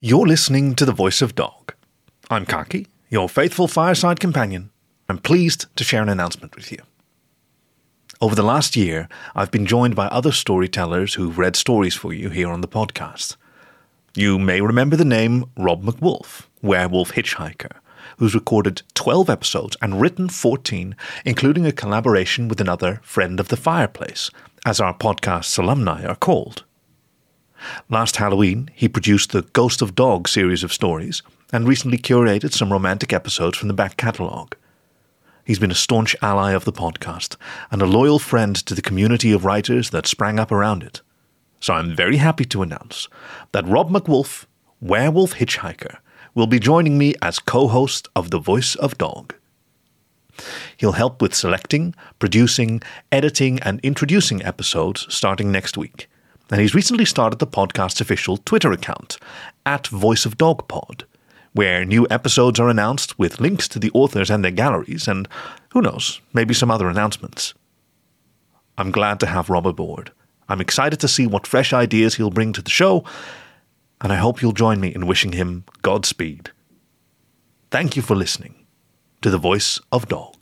You're listening to The Voice of Dog. I'm Kaki, your faithful fireside companion. I'm pleased to share an announcement with you. Over the last year, I've been joined by other storytellers who've read stories for you here on the podcast. You may remember the name Rob MacWolf, Werewolf Hitchhiker, who's recorded 12 episodes and written 14, including a collaboration with another friend of the fireplace, as our podcast's alumni are called. Last Halloween, he produced the Ghost of Dog series of stories and recently curated some romantic episodes from the back catalogue. He's been a staunch ally of the podcast and a loyal friend to the community of writers that sprang up around it. So I'm very happy to announce that Rob MacWolf, Werewolf Hitchhiker, will be joining me as co host of The Voice of Dog. He'll help with selecting, producing, editing, and introducing episodes starting next week and he's recently started the podcast's official Twitter account, at Voice of Dog Pod, where new episodes are announced with links to the authors and their galleries, and who knows, maybe some other announcements. I'm glad to have Rob aboard. I'm excited to see what fresh ideas he'll bring to the show, and I hope you'll join me in wishing him Godspeed. Thank you for listening to the Voice of Dog.